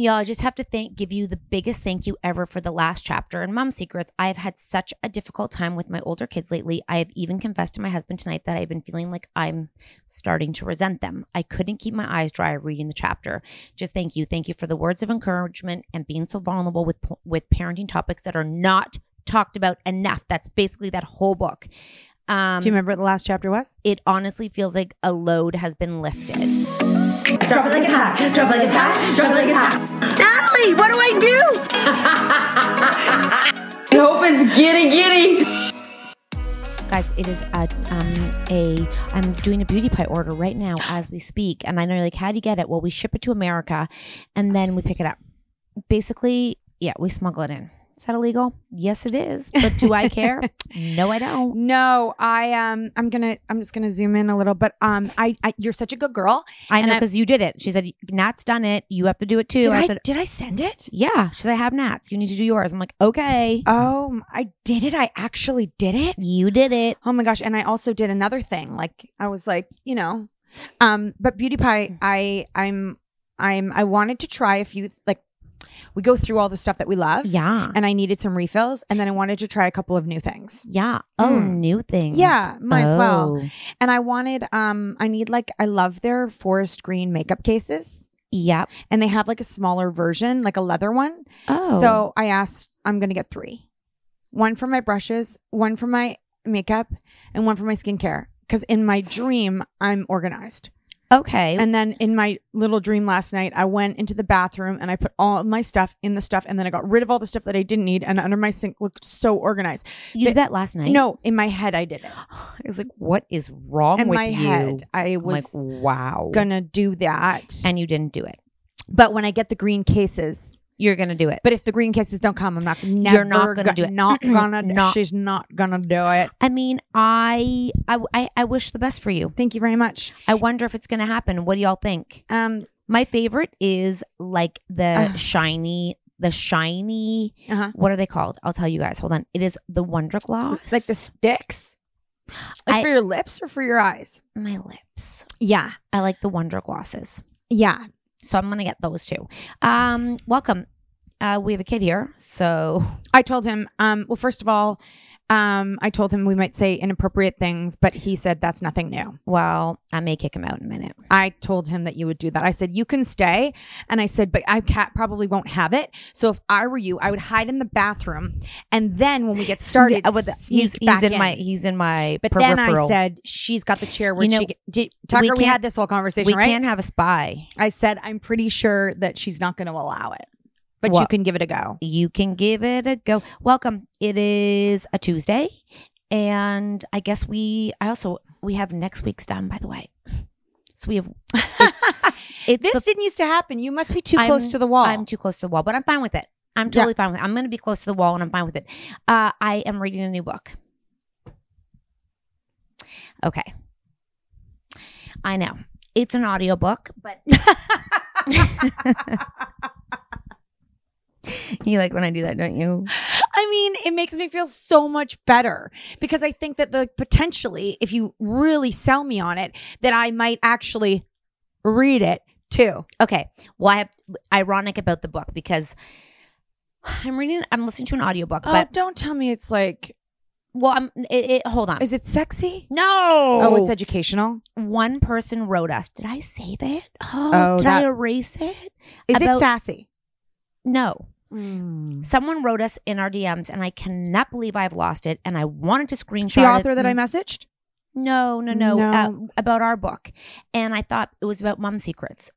Y'all, I just have to thank, give you the biggest thank you ever for the last chapter in Mom Secrets. I've had such a difficult time with my older kids lately. I have even confessed to my husband tonight that I've been feeling like I'm starting to resent them. I couldn't keep my eyes dry reading the chapter. Just thank you. Thank you for the words of encouragement and being so vulnerable with, with parenting topics that are not talked about enough. That's basically that whole book. Um, Do you remember what the last chapter was? it honestly feels like a load has been lifted. Drop it like it's hot. Drop it like it's hot. Drop it like it's hot. Natalie, what do I do? I hope it's giddy giddy. Guys, it is a, um, a, I'm doing a beauty pie order right now as we speak. And I know you're like, how do you get it? Well, we ship it to America and then we pick it up. Basically, Yeah, we smuggle it in. Is that illegal? Yes, it is. But do I care? no, I don't. No, I um I'm gonna I'm just gonna zoom in a little, but um I, I you're such a good girl. I know because you did it. She said, Nat's done it. You have to do it too. Did I, said, did I send it? Yeah. She said, I have Nats. You need to do yours. I'm like, okay. Oh, I did it. I actually did it. You did it. Oh my gosh! And I also did another thing. Like I was like, you know, um, but Beauty Pie, I I'm I'm I wanted to try a few like we go through all the stuff that we love. Yeah. And I needed some refills, and then I wanted to try a couple of new things. Yeah. Oh, Mm. new things. Yeah, might as well. Oh. And I wanted um I need like I love their forest green makeup cases. Yep. And they have like a smaller version, like a leather one. Oh. So I asked, I'm going to get three one for my brushes, one for my makeup, and one for my skincare. Because in my dream, I'm organized. Okay. And then in my little dream last night, I went into the bathroom and I put all of my stuff in the stuff. And then I got rid of all the stuff that I didn't need. And under my sink looked so organized. you did that last night? No, in my head, I did it. I was like, what is wrong In with my you? head, I I'm like, was wow. going to do that. and you didn't do it. but when I get the green cases, You're to do it. but if the green kisses don't come, I'm not never You're not gonna go- do it. Not gonna. Not- she's not gonna do it. I mean, I, I, I, I wish the best for you. Thank you very much. I wonder if it's to happen. What do y'all think? Um, My favorite is like the Ah. shiny, the shiny. Uh-huh. What are they called? I'll tell you guys. Hold on. It is the Wonder Gloss. like the sticks, like I- for your lips or for your eyes. my lips. Yeah, I like the Wonder Glosses. yeah. So I'm gonna get those two. Um, welcome. Uh, we have a kid here, so I told him. Um, well, first of all, um, I told him we might say inappropriate things, but he said that's nothing new. well, I may kick him out in a minute. I told him that you would do that. I said you can stay, and I said, but I cat probably won't have it. So if I were you, I would hide in the bathroom, and then when we get started, Yeah, the- he's he's back in, my he's in my But then. I said she's got the chair where You know, she did, Tucker. We, can't- had this whole conversation, we right? can't have a spy. I said I'm pretty sure that she's not going to allow it, but you can give it a go. You can give it a go. Welcome. It is a Tuesday, and I guess we. I also we have next week's done. By the way, so we have. It's, it's This the- didn't used to happen. You must be too close I'm- to the wall. I'm too close to the wall, but I'm fine with it. I'm totally fine with it. I'm going to be close to the wall and I'm fine with it. Uh, I am reading a new book. Okay. I know. It's an audiobook, but you like when I do that, don't you? I mean, it makes me feel so much better because I think that the potentially, if you really sell me on it, that I might actually read it too. Okay. Well, I have ironic about the book because I'm reading I'm listening to an audiobook, But but don't tell me it's like, well, I'm it, it, hold on. is it sexy? no. Oh, it's educational. one person wrote us. Did I save it? Oh, Oh, did that- I erase it? Is it sassy? No. Someone wrote us in our DMs, and I cannot believe I've lost it. And I wanted to screenshot The author it. that I messaged? No, no, no. No. Uh, about our book, and I thought it was about mom secrets.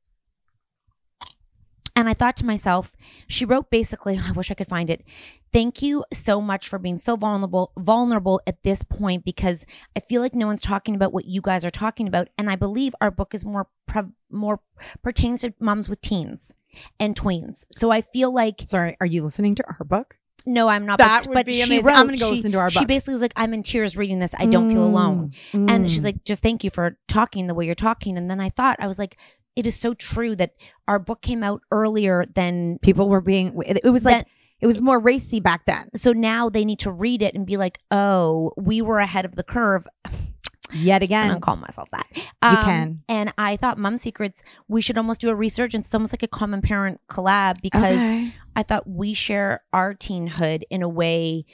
And I thought to myself, she wrote basically, I wish I could find it. Thank you so much for being so vulnerable, vulnerable at this point because I feel like no one's talking about what you guys are talking about, and I believe our book is more pre- more pertains to moms with teens and tweens. So I feel like Sorry, are you listening to our book? no, I'm not. That but, would but be she amazing. wrote. I'm gonna go she, listen to our She basically was like, "I'm in tears reading this. I don't feel alone." Mm, And she's like, just thank you for talking the way you're talking. And then I thought, I was like, it is so true that our book came out earlier than. people were being, it was like, That- it was more racy back then. So now they need to read it and be like, oh, we were ahead of the curve. Yet again, I'm call myself that. Um, You can. And I thought Mom Secrets, we should almost do a resurgence. It's almost like a common parent collab because Okay. I thought we share our teenhood in a way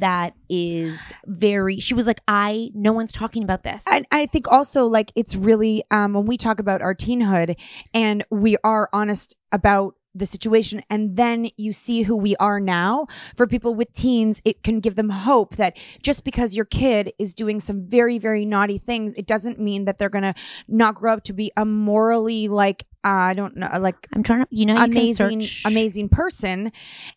that is very. She was like, I, no one's talking about this. And I think also like it's really um when we talk about our teenhood and we are honest about the situation and then you see who we are now for people with teens it can give them hope that just because your kid is doing some very very naughty things it doesn't mean that they're going to not grow up to be a morally like I don't know, like I'm trying to, you know, you amazing, amazing person,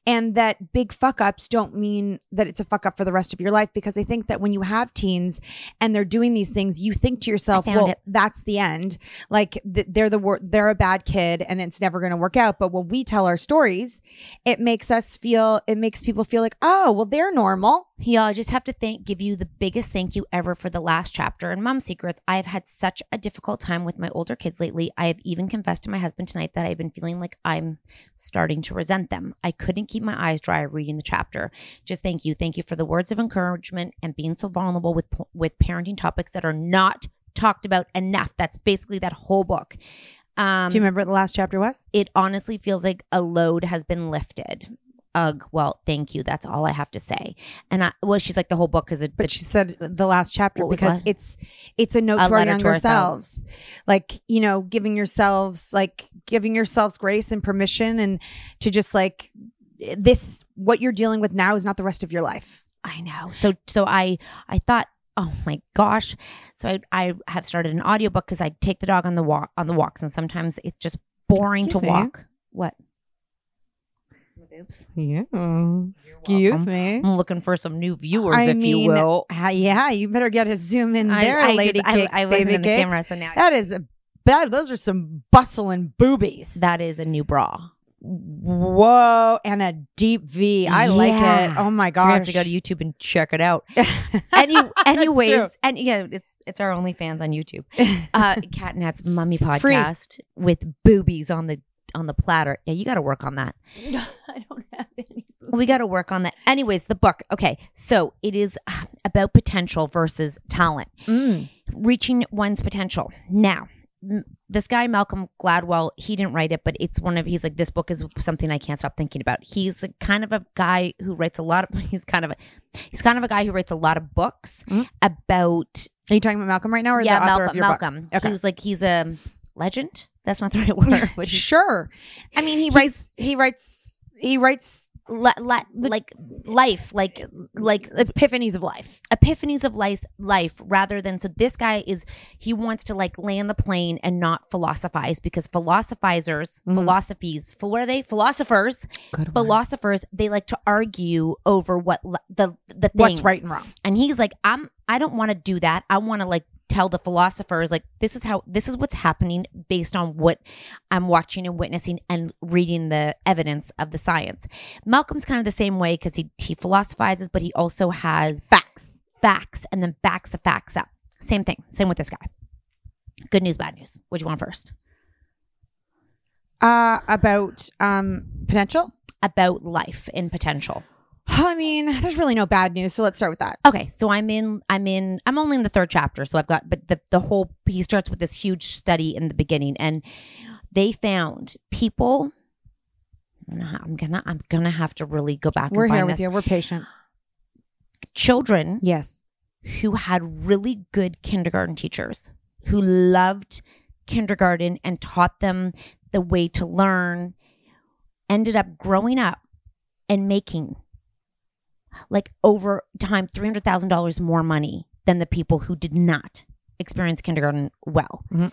and that big fuck ups don't mean that it's a fuck up for the rest of your life. Because I think that when you have teens and they're doing these things, you think to yourself, "Well, it. that's the end. Like th- they're the wor- they're a bad kid, and it's never going to work out." But when we tell our stories, it makes us feel, it makes people feel like, "Oh, well, they're normal." Yeah, I just have to thank, give you the biggest thank you ever for the last chapter in Mom Secrets. I have had such a difficult time with my older kids lately. I have even confessed to my husband tonight that I've been feeling like I'm starting to resent them. I couldn't keep my eyes dry reading the chapter. Just thank you, thank you for the words of encouragement and being so vulnerable with with parenting topics that are not talked about enough. That's basically that whole book. Um, Do you remember what the last chapter was? it honestly feels like a load has been lifted. Ugh. Well, thank you. That's all I have to say. And I, well, she's like the whole book because it. But she said the last chapter because last- it's it's a note A to our letter to ourselves. selves, like you know, giving yourselves like giving yourselves grace and permission, and to just like this what you're dealing with now is not the rest of your life. I know. So so I I thought, oh my gosh. So I I have started an audiobook because I take the dog on the walk on the walks, and sometimes it's just boring Excuse to me. walk. What? Oops. Yeah, excuse me. I'm looking for some new viewers, I if mean, you will. uh, yeah, you better get a zoom in there, I, I lady just- cakes, I, wasn't baby in the cakes. camera, so now That is a that, those are some bustling boobies. that is a new bra. Whoa, and a deep V. I like it. Oh my gosh. You're have to go to YouTube and check it out. Any, anyways, and yeah, it's it's our OnlyFans on YouTube. Uh, Cat and Nat's Mummy Free. podcast with boobies on the on the platter. Yeah, you got to work on that. I don't have any. We got to work on that. Anyways, the book. Okay, so it is uh, about potential versus talent, Mm. reaching one's potential. Now, this guy Malcolm Gladwell, he didn't write it, but it's one of. He's like, this book is something I can't stop thinking about. He's the kind of a guy who writes a lot of. He's kind of a. He's kind of a guy who writes a lot of books Mhm. about Are you talking about Malcolm right now, or yeah, the author Malcolm. of your book? Malcolm. Okay. He was like he's a legend. That's not the right word. But Sure. I mean, he writes. He writes. He writes like life, like like epiphanies of life. epiphanies of life, life rather than so. This guy is he wants to like land the plane and not philosophize because philosophizers, Mhm. philosophies, what are they? Philosophers, Good philosophers. They like to argue over what the the What's things. right and wrong? And he's like, I'm I don't want to do that. I want to like tell the philosophers like this is how this is what's happening based on what I'm watching and witnessing and reading the evidence of the science. Malcolm's kind of the same way because he he philosophizes, but he also has Facts. facts and then backs the facts up. Same thing. Same with this guy. Good news, bad news. What do you want first? Uh, about um potential. About life and potential. I mean, there's really no bad news, so let's start with that. Okay, so I'm in I'm in I'm only in the third chapter, so I've got but the the whole he starts with this huge study in the beginning and they found people I'm gonna I'm gonna have to really go back We're and find here with this. you. We're patient. Children Yes. who had really good kindergarten teachers who loved kindergarten and taught them the way to learn ended up growing up and making like over time $300,000 more money than the people who did not experience kindergarten well. Mhm.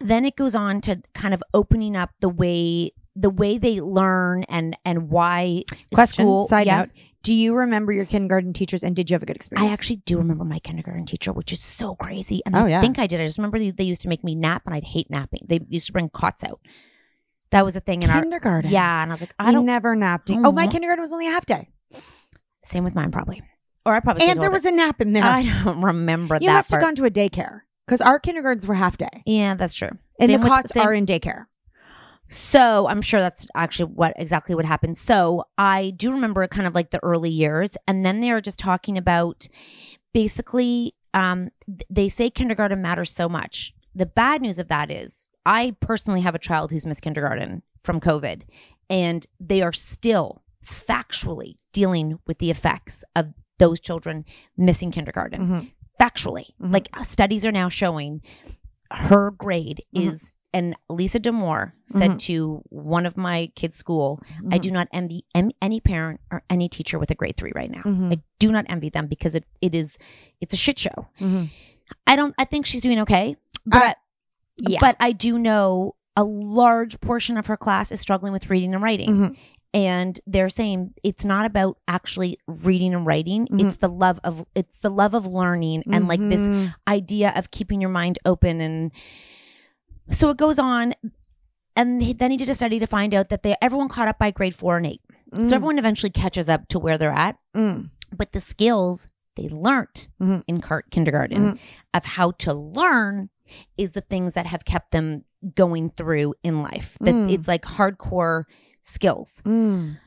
Then it goes on to kind of opening up the way the way they learn and and why Question. school Side yeah. note: Do you remember your kindergarten teachers, and did you have a good experience? I actually do remember my kindergarten teacher, which is so crazy. And Oh, I yeah. think I did. I just remember they, they used to make me nap, and I'd hate napping. They used to bring cots out. That was a thing in our kindergarten. yeah. And I was like, I I don't. never napped. Oh, my kindergarten was only a half day, Same with mine, probably. Or I probably. and there was a nap in there. I don't remember you that must part. have gone to a daycare because our kindergartens were half day, yeah, that's true. and Same the with- cots same- are in daycare. So I'm sure that's actually what exactly what happened. So I do remember kind of like the early years, and then they are just talking about basically um, they say kindergarten matters so much. The bad news of that is I personally have a child who's missed kindergarten from COVID, and they are still factually dealing with the effects of those children missing kindergarten. Mhm. Factually, Mhm. like uh, studies are now showing her grade Mhm. is and Lisa Demore said to one of my kids' school, I Mhm. do not envy any parent or any teacher with a grade three right now. Mhm. I do not envy them because it, it is it's a shit show. Mhm. I don't I think she's doing okay. But yeah. but I do know a large portion of her class is struggling with reading and writing. And they're saying it's not about actually reading and writing. Mhm. It's the love of it's the love of learning and like this Mhm. idea of keeping your mind open and so it goes on and he- then he did a study to find out that they everyone caught up by grade 4 and 8. Mm. So everyone eventually catches up to where they're at, Mm. but the skills they learnt Mhm. in kindergarten Mhm. of how to learn is the things that have kept them going through in life. That Mm. it's like hardcore skills. Mm.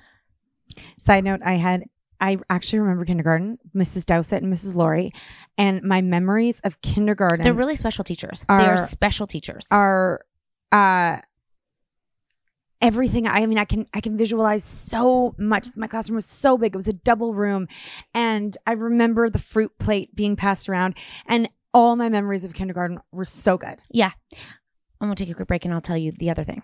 Side note, I had I actually remember kindergarten, Mrs. Dowsett and Mrs. Laurie, and my memories of kindergarten They're really special teachers. they Are- are special teachers. are uh everything i mean i can i can visualize so much my classroom was so big it was a double room and i remember the fruit plate being passed around and all my memories of kindergarten were so good yeah. I'm gonna take a quick break and I'll tell you the other thing.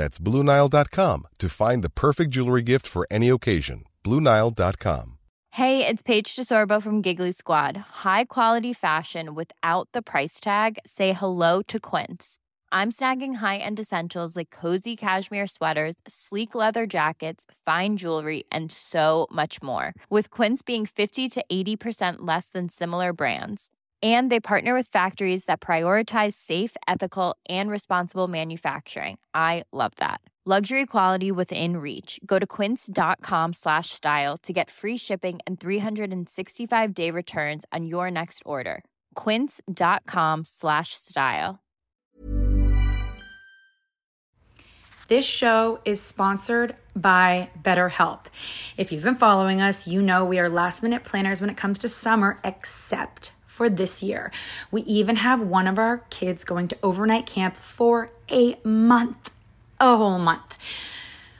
That's BlueNile.com to find the perfect jewelry gift for any occasion. BlueNile.com. Hey, it's Paige DeSorbo from Giggly Squad. High quality fashion without the price tag. Say hello to Quince. I'm snagging high-end essentials like cozy cashmere sweaters, sleek leather jackets, fine jewelry, and so much more. With Quince being 50 to 80% less than similar brands. And they partner with factories that prioritize safe, ethical, and responsible manufacturing. I love that. Luxury quality within reach. Go to quince.com slash style to get free shipping and 365 day returns on your next order. Quince.com slash style. This show is sponsored by BetterHelp. If you've been following us, you know we are last minute planners when it comes to summer, except for this year. We even have one of our kids going to overnight camp for a month, a whole month.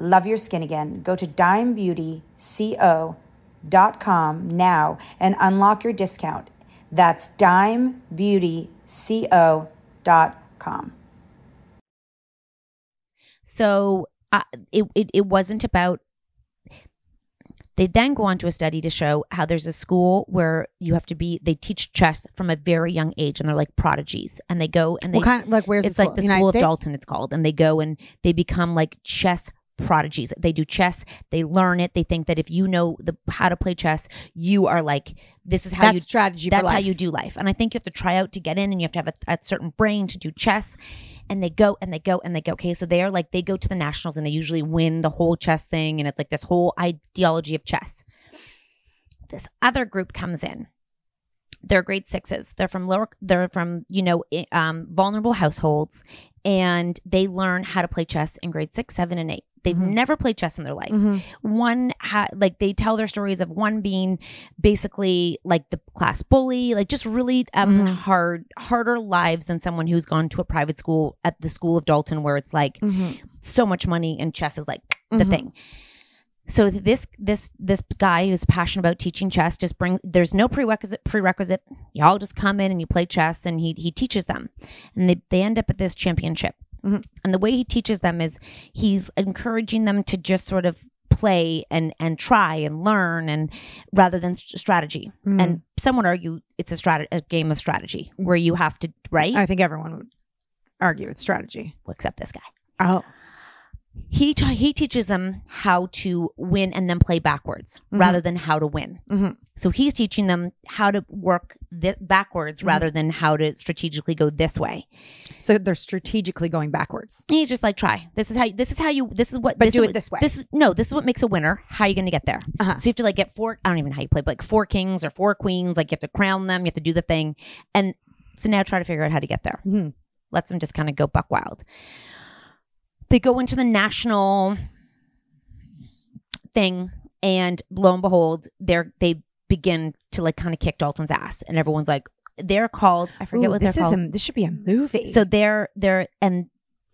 Love your skin again. Go to dimebeautyco.com now and unlock your discount. That's dimebeautyco.com. So uh, it, it it wasn't about. They then go on to a study to show how there's a school where you have to be. They teach chess from a very young age, and they're like prodigies. And they go and they What kind- like, where's the it's like the United school of States? Dalton. It's called, and they go and they become like chess prodigies. They do chess. They learn it. They think that if you know the how to play chess, you are like this is how That's you strategy for That's how you do life. And I think you have to try out to get in, and you have to have a, a certain brain to do chess. And they go and they go and they go. Okay, so they are like they go to the nationals and they usually win the whole chess thing, and it's like this whole ideology of chess. This other group comes in. They're grade sixes. They're from lower. They're from you know um, vulnerable households, and they learn how to play chess in grade six, seven, and eight. They've Mhm. never played chess in their life Mhm. one ha- like they tell their stories of one being basically like the class bully like just really um Mhm. hard harder lives than someone who's gone to a private school at the school of dalton where it's like Mhm. so much money and chess is like the Mhm. thing so this this this guy who's passionate about teaching chess just bring there's no prerequisite prerequisite y'all just come in and you play chess and he he teaches them and they, they end up at this championship Mhm. and the way he teaches them is he's encouraging them to just sort of play and and try and learn and rather than strategy Mm. and some would argue it's a strat a game of strategy where you have to right I think everyone would argue it's strategy. except this guy Oh. He t- he teaches them how to win and then play backwards Mhm. rather than how to win. Mhm. So he's teaching them how to work th- backwards Mhm. rather than how to strategically go this way. So they're strategically going backwards. He's just like, try. This is how. This is how you. This is what. But this do is it this way. This is no. This is what makes a winner. How are you going to get there? Uh-huh. So you have to like get four. I don't even know how you play, but like four kings or four queens. Like you have to crown them. You have to do the thing, and so now try to figure out how to get there. Mhm. Lets them just kind of go buck wild. They go into the national thing, and lo and behold, they're they begin to like kind of kick Dalton's ass, and everyone's like, they're called. I forget Ooh, what this they're is called. a, this should be a movie. So they're they're and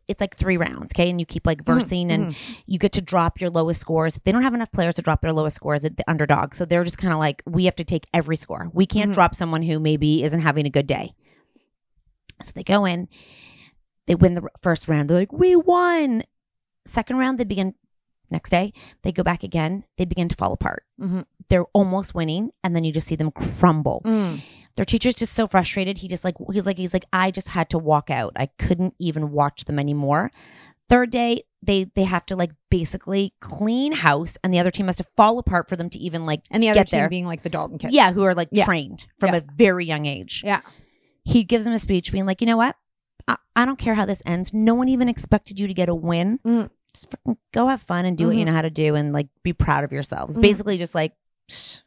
it's like three rounds, okay? And you keep like versing and you get to drop your lowest scores. They don't have enough players to drop their lowest scores at the underdog. So they're just kind of like, we have to take every score. We can't Mhm. drop someone who maybe isn't having a good day. So they go in, they win the first round. They're like, we won. Second round, they begin next day, they go back again, they begin to fall apart. Mhm. They're almost winning, and then you just see them crumble Mm. their teacher's just so frustrated. He just like he's like he's like I just had to walk out. I couldn't even watch them anymore. Third day, they they have to like basically clean house, and the other team has to fall apart for them to even like and the other get team there. being like the Dalton kids. yeah, who are like Yeah. trained from Yeah. a very young age. Yeah. He gives them a speech being like, you know what? I, I don't care how this ends. No one even expected you to get a win. Mm. Just fucking go have fun and do what you Mhm. know how to do, and like be proud of yourselves. Mhm. Basically, just like. psh,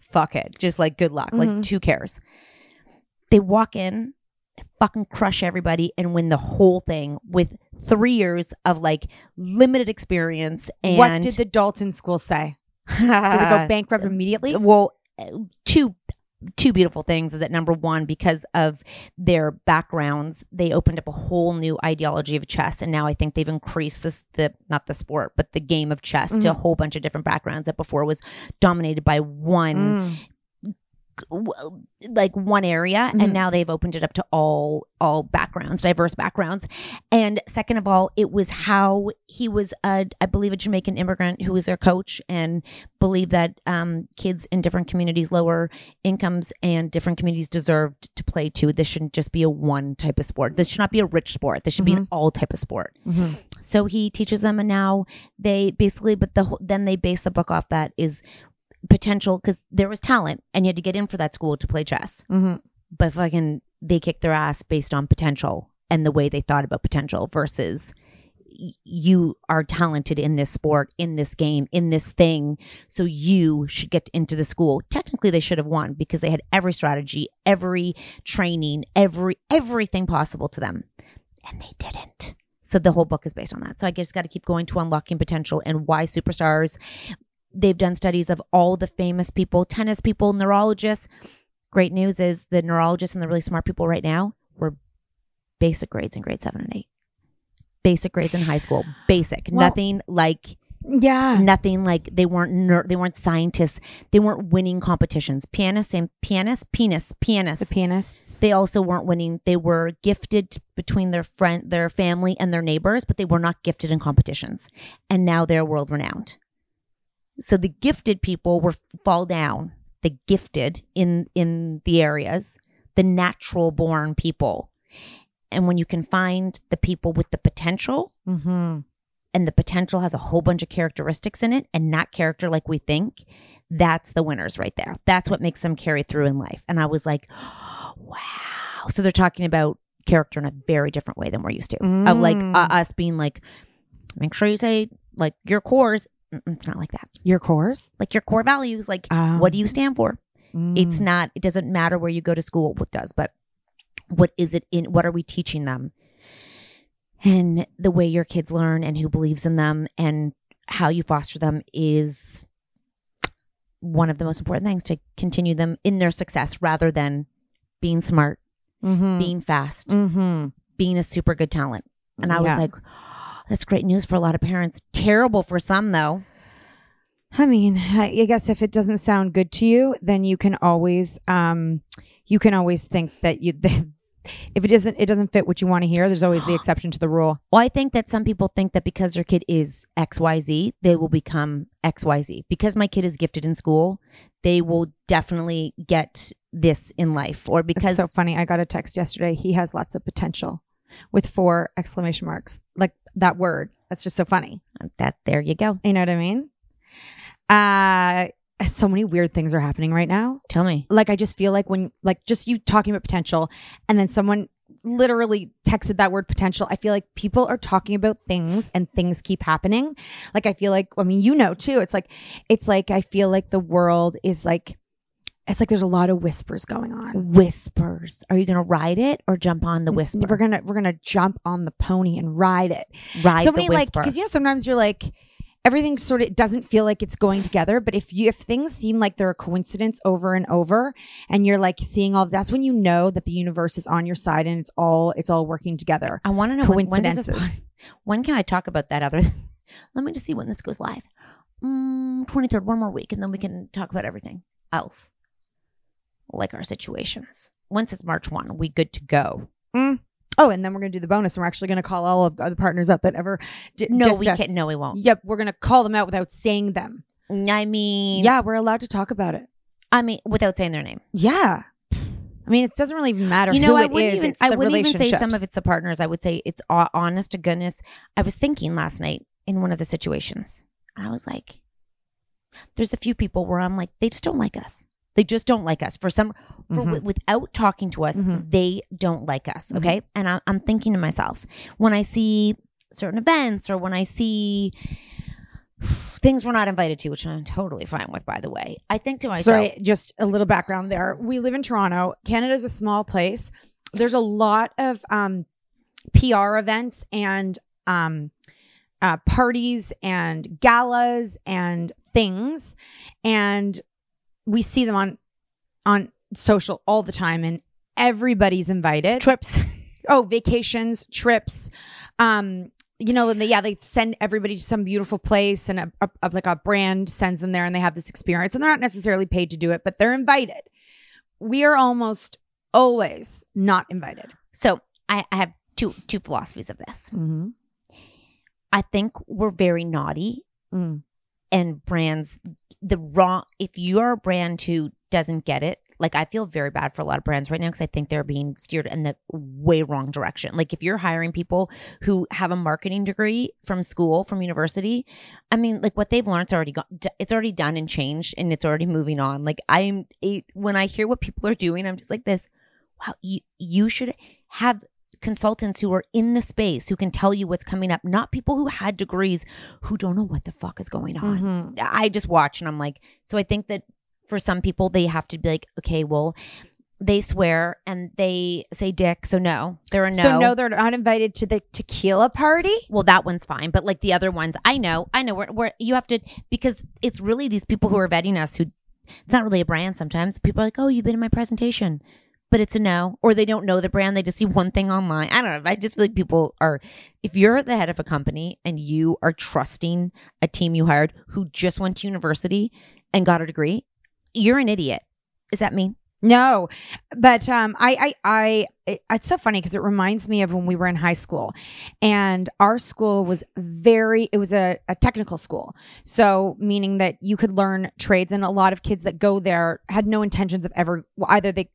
Fuck it. Just like good luck. Like Mhm. who cares? They walk in, fucking crush everybody, and win the whole thing with three years of like limited experience. And what did the Dalton school say? Did it go bankrupt immediately? well, two two beautiful things is that number one, because of their backgrounds, they opened up a whole new ideology of chess, and now I think they've increased this the not the sport, but the game of chess to a Mhm. whole bunch of different backgrounds that before was dominated by one Mm. Like one area Mhm. and now they've opened it up to all all backgrounds diverse backgrounds. And second of all it was how he was a, i believe a jamaican immigrant who was their coach and believed that um, kids in different communities lower incomes and different communities deserved to play too. This shouldn't just be a one type of sport. This should not be a rich sport. This should be an all type of sport. Mhm. so he teaches them and now they basically but the then they base the book off that is potential because there was talent and you had to get in for that school to play chess Mhm. but fucking they kicked their ass based on potential and the way they thought about potential versus y- you are talented in this sport, in this game, in this thing. So you should get into the school. Technically, they should have won because they had every strategy, every training, every everything possible to them, and they didn't. So the whole book is based on that. So I just got to keep going to unlocking potential and why superstars. They've done studies of all the famous people, tennis people, neurologists. Great news is the neurologists and the really smart people right now were basic grades in grade seven and eight. Basic grades in high school. Basic. Well- nothing like Yeah. nothing like they weren't ner- they weren't scientists. They weren't winning competitions. Pianists and pianists, pianists, pianists. The pianists. They also weren't winning. They were gifted between their friend, their family, and their neighbors, but they were not gifted in competitions. And now they're world renowned. So the gifted people were fall down. The gifted in in the areas, the natural born people. And when you can find the people with the potential, Mm-hmm. and the potential has a whole bunch of characteristics in it and not character like we think, that's the winners right there. That's what makes them carry through in life. And I was like, wow. So they're talking about character in a very different way than we're used to. Of like Mm. uh, us being like, make sure you say like your cores. It's not like that. Your cores? Like your core values, like Um, what do you stand for? It's mm. not, it doesn't matter where you go to school, what does, but what is it in, what are we teaching them? And the way your kids learn and who believes in them and how you foster them is one of the most important things to continue them in their success rather than being smart, Mhm. being fast, Mm-hmm. being a super good talent. And I was like, that's great news for a lot of parents. Terrible for some, though. I mean, I guess if it doesn't sound good to you, then you can always, um, you can always think that you, if it doesn't, it doesn't fit what you want to hear. There's always the exception to the rule. Well, I think that some people think that because their kid is XYZ, they will become XYZ. Because my kid is gifted in school, they will definitely get this in life. Or because It's so funny. I got a text yesterday. He has lots of potential with four exclamation marks. Like that word. That's just so funny. that, there you go. You know what I mean? Uh, so many weird things are happening right now. Tell me. Like I just feel like when like just you talking about potential and then someone literally texted that word potential. I feel like people are talking about things and things keep happening. Like I feel like I mean you know too. It's like it's like I feel like the world is like it's like there's a lot of whispers going on. Whispers. Are you going to ride it or jump on the whisper? We're gonna we're gonna jump on the pony and ride it. Ride so many like because you know sometimes you're like everything sort of doesn't feel like it's going together. But if you if things seem like they're a coincidence over and over, and you're like seeing all that's when you know that the universe is on your side and it's all it's all working together. I want to know when, when, this, Coincidences. when can I talk about that other Let me just see when this goes live. Mm, 23rd, one more week, and then we can talk about everything else. Like our situations. Once it's March 1, we good to go. Mm. Oh, and then we're gonna do the bonus, and we're actually gonna call all of the partners up that ever. d- No, we us. can't. No, we won't. Yep, we're gonna call them out without saying them. I mean, Yeah, we're allowed to talk about it. I mean, without saying their name. Yeah, I mean, it doesn't really matter You who know, I it wouldn't is. even. it's I wouldn't even say some of it's the partners. I would say it's ho- honest to goodness. I was thinking last night in one of the situations. I was like, "There's a few people where I'm like, they just don't like us. They just don't like us for some. For Mhm. wi- without talking to us, Mhm. they don't like us. Mhm. Okay, and I, I'm thinking to myself when I see certain events or when I see. Things we're not invited to, which I'm totally fine with, by the way. I think to myself, Sorry, just a little background there. We live in Toronto. Canada's a small place. There's a lot of um, PR events and um, uh, parties and galas and things, and we see them on on social all the time, and everybody's invited. trips. oh, vacations, trips. Um, you know, and they, yeah, they send everybody to some beautiful place, and a, a, a- like a brand sends them there, and they have this experience, and they're not necessarily paid to do it, but they're invited. We are almost always not invited. So I, I have two two philosophies of this. Mm-hmm. I think we're very naughty Mm. And brands the wrong if you're a brand who doesn't get it like i feel very bad for a lot of brands right now because i think they're being steered in the way wrong direction. Like if you're hiring people who have a marketing degree from school from university i mean like what they've learned's already gone it's already done and changed and it's already moving on. Like i'm when i hear what people are doing i'm just like this wow you you should have consultants who are in the space who can tell you what's coming up, not people who had degrees who don't know what the fuck is going on. Mhm. I just watch and I'm like, so I think that for some people, they have to be like, okay, well, they swear and they say dick, so no, they're a no. So no, they're not invited to the tequila party. Well, that one's fine, but like the other ones, I know, I know where where you have to because it's really these people who are vetting us who it's not really a brand. Sometimes people are like, "Oh, you've been in my presentation," but it's a no, or they don't know the brand. They just see one thing online. I don't know. I just feel like people are. If you're the head of a company and you are trusting a team you hired who just went to university and got a degree, you're an idiot. Is that me? No, but um, I, I, I, it's so funny because it reminds me of when we were in high school, and our school was very. It was a, a technical school, so meaning that you could learn trades, and a lot of kids that go there had no intentions of ever. Well, either they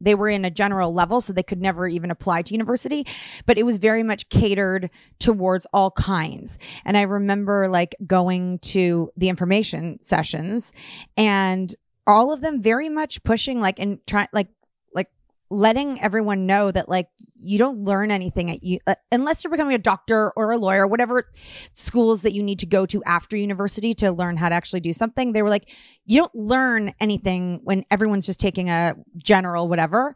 they were in a general level so they could never even apply to university but it was very much catered towards all kinds. And i remember like going to the information sessions and all of them very much pushing like and trying like letting everyone know that like you don't learn anything at you uh, unless you're becoming a doctor or a lawyer whatever schools that you need to go to after university to learn how to actually do something they were like you don't learn anything when everyone's just taking a general whatever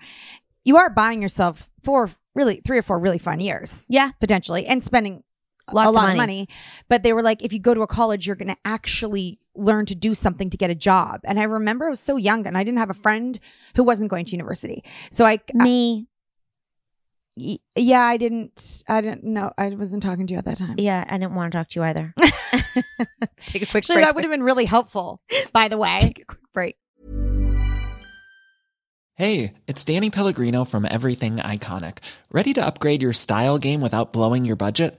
you are buying yourself four really three or four really fun years Yeah. potentially and spending Lots a of lot money. of money but they were like if you go to a college you're going to actually learn to do something to get a job and i remember i was so young and i didn't have a friend who wasn't going to university so i Me. Y- yeah i didn't i didn't know i wasn't talking to you at that time Yeah, I didn't want to talk to you either. Let's take a quick actually break. that would have been really helpful by the way Take a quick break. Hey, it's Danny Pellegrino from Everything Iconic. Ready to upgrade your style game without blowing your budget?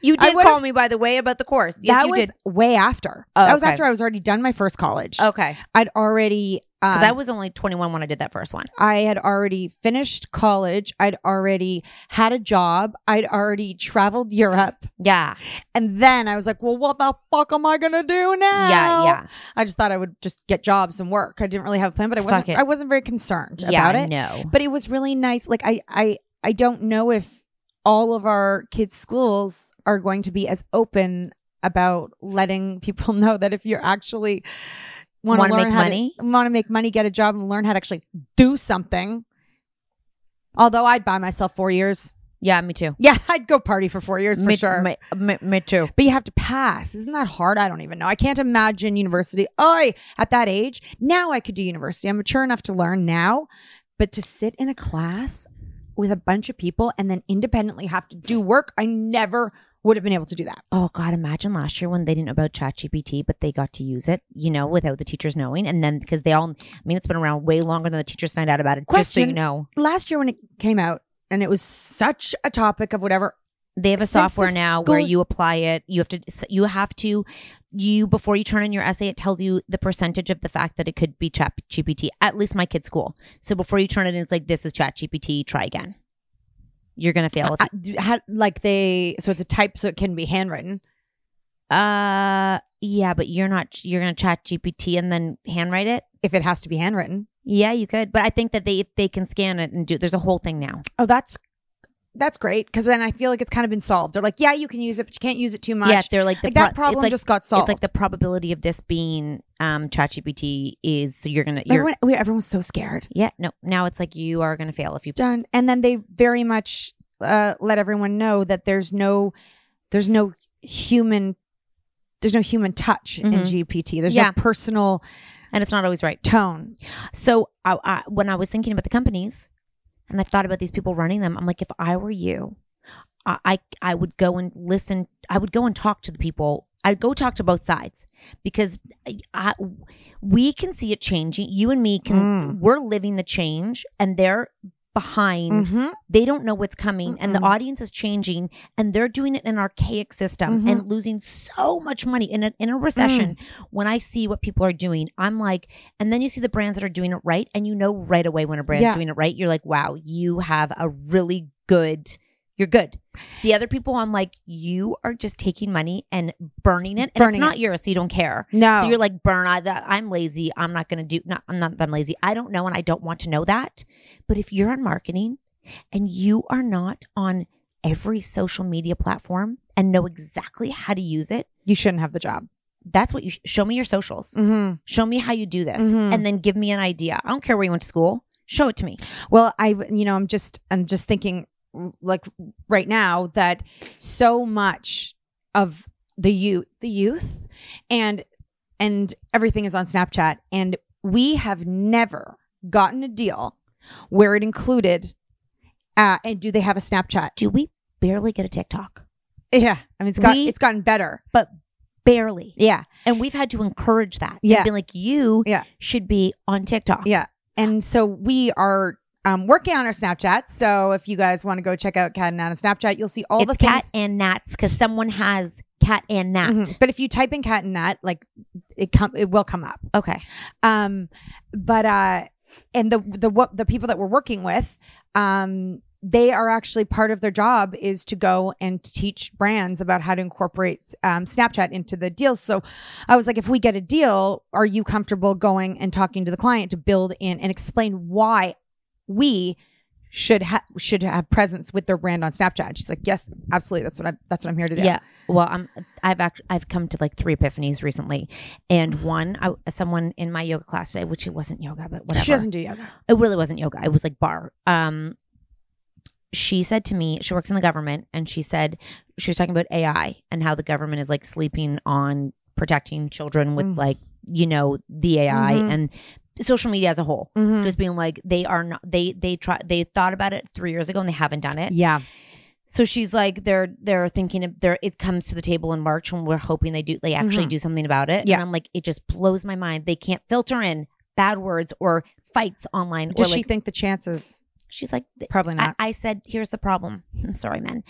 You did call me, by the way, about the course. Yes, that you was did. way after Oh, that was okay. after i was already done my first college Okay. i'd already Because um, I was only 21 when I did that first one. I had already finished college. I'd already had a job. I'd already traveled Europe. Yeah. And then I was like, well, what the fuck am I going to do now? Yeah, yeah. I just thought I would just get jobs and work. I didn't really have a plan, but I Fuck wasn't it. I wasn't very concerned Yeah, about it. no. But it was really nice. Like I I I don't know if all of our kids' schools are going to be as open about letting people know that if you're actually want to make money? want to make money, get a job, and learn how to actually do something. Although I'd buy myself four years. Yeah, me too. Yeah, I'd go party for four years for me, sure. Me, me, me too. But you have to pass. Isn't that hard? I don't even know. I can't imagine university. Oh, at that age, now I could do university. I'm mature enough to learn now. But to sit in a class with a bunch of people and then independently have to do work, I never would have been able to do that. Oh God, imagine last year when they didn't know about ChatGPT, but they got to use it, you know, without the teachers knowing. And then because they all, I mean, it's been around way longer than the teachers found out about it. Just so you Question. know. Last year when it came out and it was such a topic of whatever, They have a Since software now where you apply it. You have to. You have to. You before you turn in your essay, it tells you the percentage of the fact that it could be Chat GPT. At least my kid's school. So before you turn it in, it's like this is Chat GPT. Try again. You're gonna fail. Uh, how- like they, so it's a type, so it can be handwritten. Uh, yeah, but you're not. You're gonna Chat GPT and then handwrite it. If it has to be handwritten. Yeah, you could. But I think that they if they can scan it and do. There's a whole thing now. Oh, that's that's great because then I feel like it's kind of been solved. They're like, yeah, you can use it, but you can't use it too much. Yeah, they're like the Like, pro- that problem like- just got solved. It's like the probability of this being um ChatGPT is so you're gonna you're everyone, we- everyone's so scared. yeah no now it's like you are gonna fail if you Done, and then they very much uh, let everyone know that there's no there's no human there's no human touch in Mhm. GPT. There's Yeah. no personal and it's not always right. tone. So I, I, when I was thinking about the companies, and I thought about these people running them, I'm like, if I were you, I, I I would go and listen. I would go and talk to the people. I'd go talk to both sides because I, we can see it changing. You and me can. Mm. We're living the change, and they're behind. Mhm. They don't know what's coming, and the audience is changing, and they're doing it in an archaic system Mhm. and losing so much money in a in a recession. When I see what people are doing, I'm like, and then you see the brands that are doing it right, and you know right away when a brand's Yeah. doing it right. You're like, wow, you have a really good. You're good. The other people, I'm like, you are just taking money and burning it, and Burning it's not it. yours, so you don't care. No. So you're like, burn. I, that, I'm lazy. I'm not going to do. Not. I'm not. I'm lazy. I don't know, and I don't want to know that. But if you're on marketing, and you are not on every social media platform and know exactly how to use it, You shouldn't have the job. that's what you sh- show me your socials. Mm-hmm. Show me how you do this, Mhm. and then give me an idea. I don't care where you went to school. Show it to me. Well, I you know, I'm just I'm just thinking like right now that so much of the youth the youth and and everything is on Snapchat and we have never gotten a deal where it included uh and do they have a Snapchat? Do we barely get a TikTok? Yeah. I mean it's got We- it's gotten better. But barely. Yeah. And we've had to encourage that. Yeah. And be like, you Yeah. should be on TikTok. Yeah. And so we are um, working on our Snapchat. So if you guys want to go check out Cat and Nat on Snapchat, you'll see all it's the things. cat and nats because someone has cat and nat. Mhm. But if you type in cat and nat, like it come it will come up. Okay. Um, but uh, and the the what the people that we're working with, um, they are actually part of their job is to go and teach brands about how to incorporate um, Snapchat into the deals. So I was like, if we get a deal, are you comfortable going and talking to the client to build in and explain why we should have should have presence with their brand on Snapchat? She's like, yes, absolutely. That's what I that's what I'm here to do. Yeah. Well, I'm. I've actually I've come to like three epiphanies recently, and one, I, someone in my yoga class today, which it wasn't yoga, but whatever. She doesn't do yoga. It really wasn't yoga. It was like bar. Um, she said to me, she works in the government, and she said she was talking about AI and how the government is like sleeping on protecting children with Mm. like you know the AI Mhm. and social media as a whole. Mhm. Just being like they are not they they try they thought about it three years ago and they haven't done it. Yeah. So she's like, they're they're thinking of there. It comes to the table in March when we're hoping they do they actually Mhm. do something about it. Yeah. and I'm like, it just blows my mind. They can't filter in bad words or fights online. Does she think the chances? she's like, Probably I, not. I said, here's the problem. I'm sorry, men.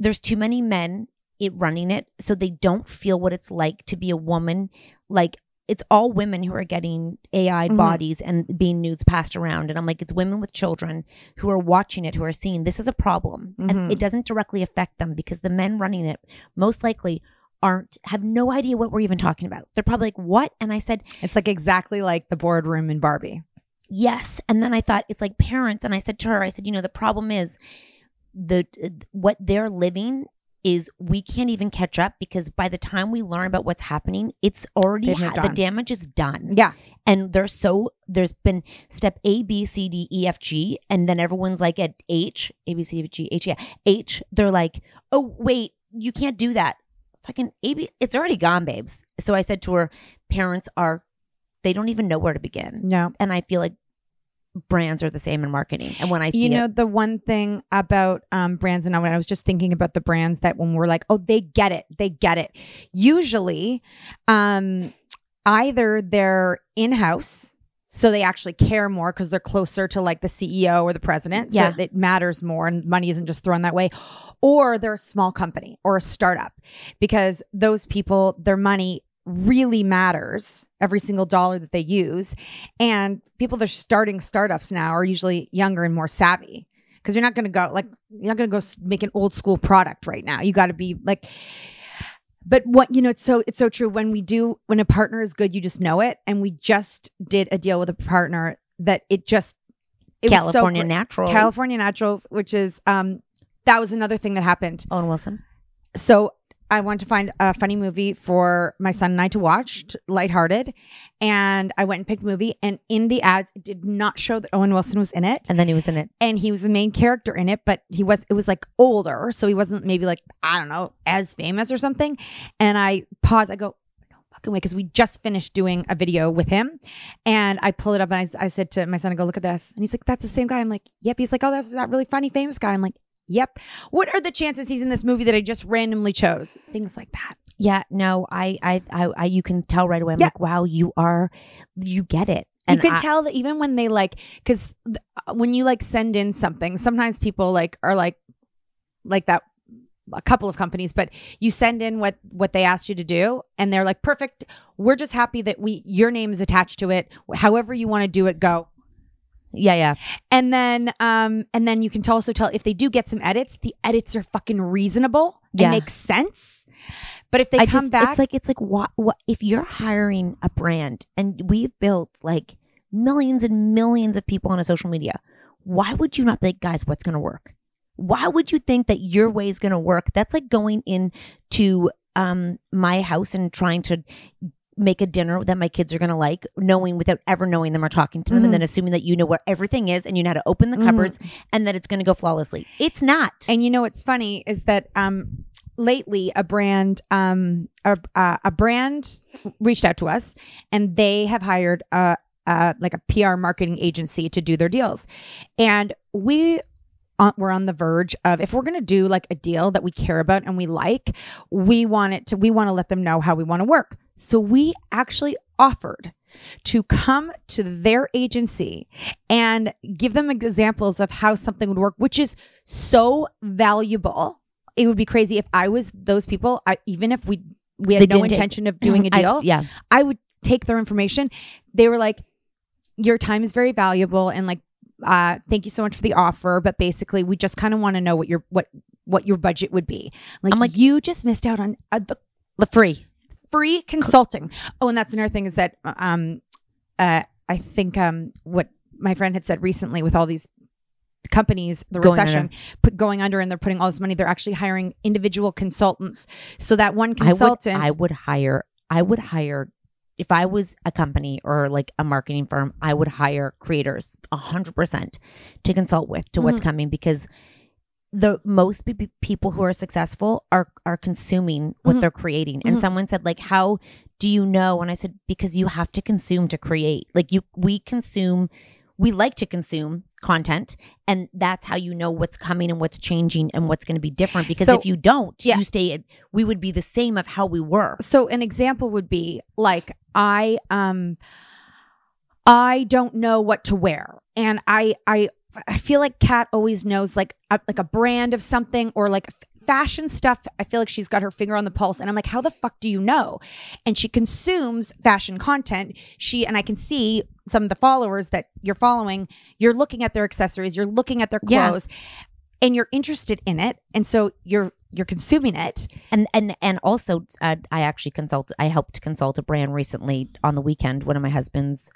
There's too many men it running it, so they don't feel what it's like to be a woman. Like it's all women who are getting AI Mhm. bodies and being nudes passed around. And I'm like, it's women with children who are watching it, who are seeing this is a problem. Mhm. And it doesn't directly affect them because the men running it most likely aren't have no idea what we're even talking about. They're probably like, what? And I said, It's like exactly like the boardroom in Barbie. yes and then i thought it's like parents and i said to her i said you know the problem is the what they're living is we can't even catch up because by the time we learn about what's happening it's already ha- the damage is done. Yeah. and there's so there's been step a b c d e f g and then everyone's like at h a b c d g h yeah h they're like oh wait you can't do that. Fucking a b it's already gone babes. So i said to her parents are they don't even know where to begin. No. and I feel like brands are the same in marketing. And when I see you know it, the one thing about um, brands and when i was just thinking about the brands that when we're like oh they get it they get it usually um, either they're in-house so they actually care more because they're closer to like the CEO or the president. So Yeah. it matters more and money isn't just thrown that way. Or they're a small company or a startup because those people, their money really matters every single dollar that they use. And people that are starting startups now are usually younger and more savvy because you're not going to go like, you're not going to go make an old school product right now. You got to be like, but what you know it's so it's so true when we do when a partner is good you just know it and we just did a deal with a partner that it just it was so California great. Naturals. California Naturals which is um that was another thing that happened Owen Wilson. so I wanted to find a funny movie for my son and I to watch, t- lighthearted, and I went and picked a movie. And in the ads, it did not show that Owen Wilson was in it, And then he was in it. and he was the main character in it, but he was it was like older, so he wasn't maybe like I don't know as famous or something. And I pause, I go. "No Fucking way, because we just finished doing a video with him, and I pull it up and I said to my son, "I go look at this," and he's like, "That's the same guy." I'm like, "Yep." He's like, "Oh, that's that really funny famous guy." I'm like, "Yep." What are the chances he's in this movie that I just randomly chose? Things like that. Yeah, no, I, I, I, I you can tell right away. I'm Yeah. like, wow, you are, you get it. you can I- tell that even when they like because uh, when you like send in something sometimes people like are like like that a couple of companies but you send in what what they asked you to do and they're like perfect we're just happy that we your name is attached to it however you want to do it go Yeah, yeah. and then um and then you can t- also tell if they do get some edits the edits are fucking reasonable and Yeah. make sense but if they I come just, back it's like it's like what what if you're hiring a brand and we've built like millions and millions of people on a social media, why would you not be like, guys, what's gonna work? Why would you think that your way is gonna work? That's like going in to um my house and trying to make a dinner that my kids are going to like knowing without ever knowing them or talking to them and then assuming that you know where everything is and you know how to open the Mhm. cupboards and that it's going to go flawlessly it's not And you know what's funny is that um lately a brand um a, uh, a brand reached out to us and they have hired a, a like a PR marketing agency to do their deals. And we on, we're on the verge of if we're going to do like a deal that we care about and we like, we want it to we want to let them know how we want to work. So we actually offered to come to their agency and give them examples of how something would work, which is so valuable. It would be crazy if I was those people. I, even if we we had They no didn't take- intention of doing a deal, yeah. I would take their information. They were like, "Your time is very valuable," and like, uh, "Thank you so much for the offer." But basically, we just kind of want to know what your what what your budget would be. Like, I'm like- you just missed out on uh, the the free free consulting. Oh, and that's another thing is that um uh I think um what my friend had said recently with all these companies the Going recession under. put going under and they're putting all this money they're actually hiring individual consultants so that one I would, consultant I would hire, I would hire, if I was a company or like a marketing firm, I would hire creators a hundred percent to consult with to what's Mhm. coming because the most pe- people who are successful are are consuming what Mhm. they're creating. And Mhm. someone said like, how do you know? And I said because you have to consume to create. Like you, we consume. We like to consume content, and that's how you know what's coming and what's changing and what's going to be different. Because So- if you don't, Yeah. you stay. We would be the same of how we were. so an example would be like i um i don't know what to wear and i i i feel like Cat always knows like a, like a brand of something or like fashion stuff. I feel like she's got her finger on the pulse and i'm like how the fuck do you know? And she consumes fashion content. She and i can see some of the followers that you're following you're looking at their accessories you're looking at their Yeah. clothes and you're interested in it and so you're you're consuming it. And and and also uh, i actually consult i helped consult a brand recently on the weekend one of my husband's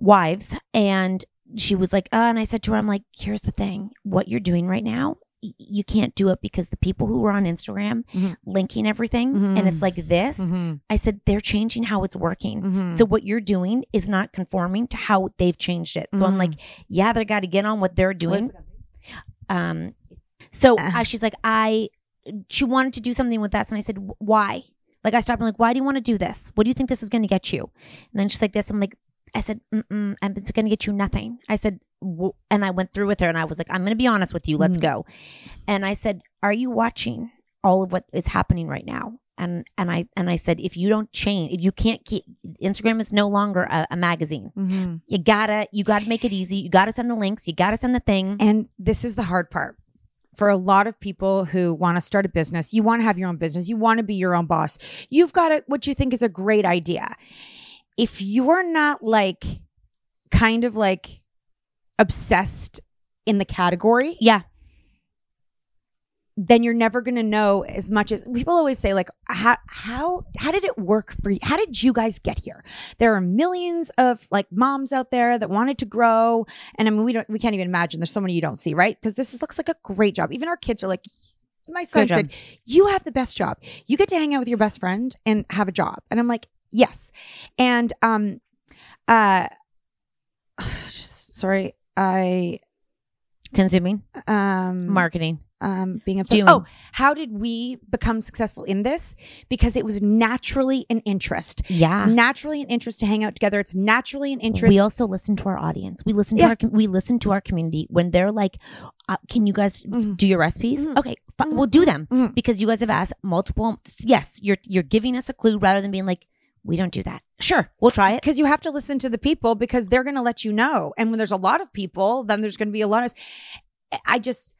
wives and she was like uh, and i said to her i'm like here's the thing what you're doing right now y- you can't do it because the people who are on instagram Mhm. linking everything and it's like this Mhm. i said they're changing how it's working Mhm. so what you're doing is not conforming to how they've changed it so i'm Mhm. like yeah they got to get on what they're doing um so Uh. she's like i she wanted to do something with us and i said why like i stopped and like why do you want to do this what do you think this is going to get you and then she's like this i'm like i said Mm-mm, it's going to get you nothing i said "Wh-" and i went through with her and i was like i'm going to be honest with you let's Mhm. go and i said are you watching all of what is happening right now. And and I and I said, if you don't change, if you can't keep Instagram is no longer a, a magazine. Mm-hmm. You gotta you gotta make it easy. You gotta send the links. You gotta send the thing. And this is the hard part. For a lot of people who want to start a business, you want to have your own business, you want to be your own boss. You've got a, what you think is a great idea. If you're not like kind of like obsessed in the category, yeah, then you're never going to know as much as people always say like how how how did it work for you how did you guys get here? There are millions of like moms out there that wanted to grow and i mean we don't we can't even imagine. There's so many you don't see right? Because this is, looks like a great job. Even our kids are like my son said you have the best job. You get to hang out with your best friend and have a job. And i'm like yes and um uh sorry i consuming um marketing um being. Doing. Oh, how did we become successful in this? Because it was naturally an interest. Yeah. It's naturally an interest to hang out together. It's naturally an interest. We also listen to our audience. We listen to Yeah. our we listen to our community when they're like, uh, "Can you guys Mm-hmm. do your recipes?" Okay, fi- we'll do them because you guys have asked multiple. Yes, you're you're giving us a clue rather than being like, "We don't do that." Sure. We'll try it. Because you have to listen to the people because they're going to let you know. And when there's a lot of people, then there's going to be a lot of. I just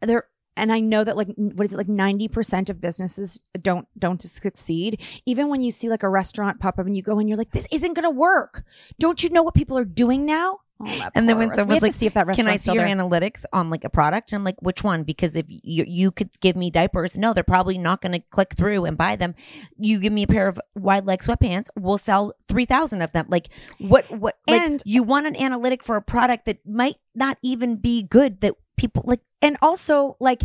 there, and I know that like what is it like ninety percent of businesses don't don't succeed. Even when you see like a restaurant pop up and you go and you're like, this isn't going to work. Don't you know what people are doing now? Oh, And then when restaurant. someone's like, see if that "Can I see your there. analytics on like a product?" I'm like, "Which one?" Because if you you could give me diapers, no, they're probably not going to click through and buy them. You give me a pair of wide leg sweatpants, we'll sell three thousand of them. Like what? What? Like, And- you want an analytic for a product that might not even be good. That people like. and also like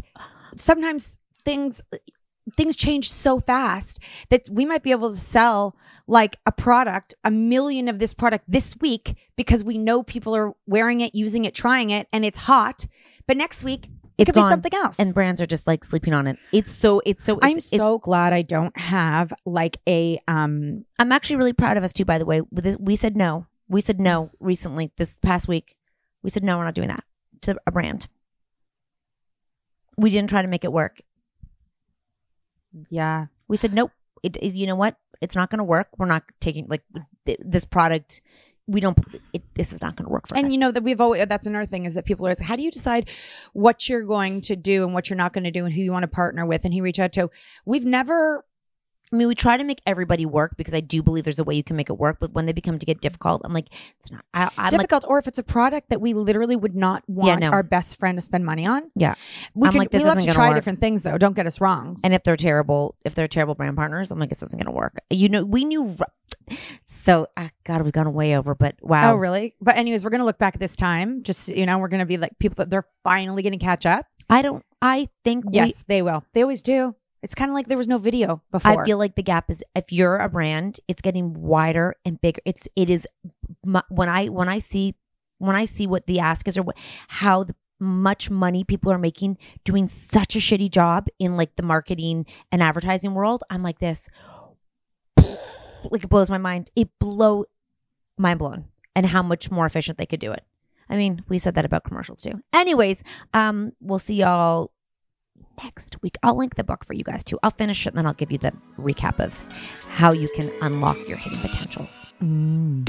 sometimes things things change so fast that we might be able to sell like a product a million of this product this week because we know people are wearing it using it trying it and it's hot but next week it It's could gone. be something else And brands are just like sleeping on it. It's so. It's so. It's, i'm it's- so glad i don't have like a um I'm actually really proud of us too. By the way, we said no. We said no recently this past week. We said no. We're not doing that to a brand. We didn't try to make it work. Yeah We said nope. It, it- you know what? It's not going to work. We're not taking like th- this product. We don't. It, this is not going to work for us. and you know that we've always that's another thing is that people are always, how do you decide what you're going to do and what you're not going to do and who you want to partner with and who you reach out to we've never I mean, we try to make everybody work because I do believe there's a way you can make it work. But when they become to get difficult, I'm like, it's not. I, I'm like, difficult or if it's a product that we literally would not want no. our best friend to spend money on yeah. we I'm can like, this we love to try work. different things though don't get us wrong And if they're terrible, if they're terrible brand partners, I'm like, this isn't going to work. You know, we knew. So, uh, God, we've gone way over, but wow. oh really but anyways we're gonna look back at this time just you know we're gonna be like people that they're finally gonna catch up I don't. I think we- yes they will they always do it's kind of like there was no video before I feel like the gap is if you're a brand, it's getting wider and bigger. It's it is when I when I see when I see what the ask is or what how the, much money people are making doing such a shitty job in like the marketing and advertising world. I'm like this, like it blows my mind. It blow mind blown, and how much more efficient they could do it. I mean, we said that about commercials too. Anyways, um, we'll see y'all next week. I'll link the book for you guys too. I'll finish it and then I'll give you the recap of how you can unlock your hidden potentials. Mm.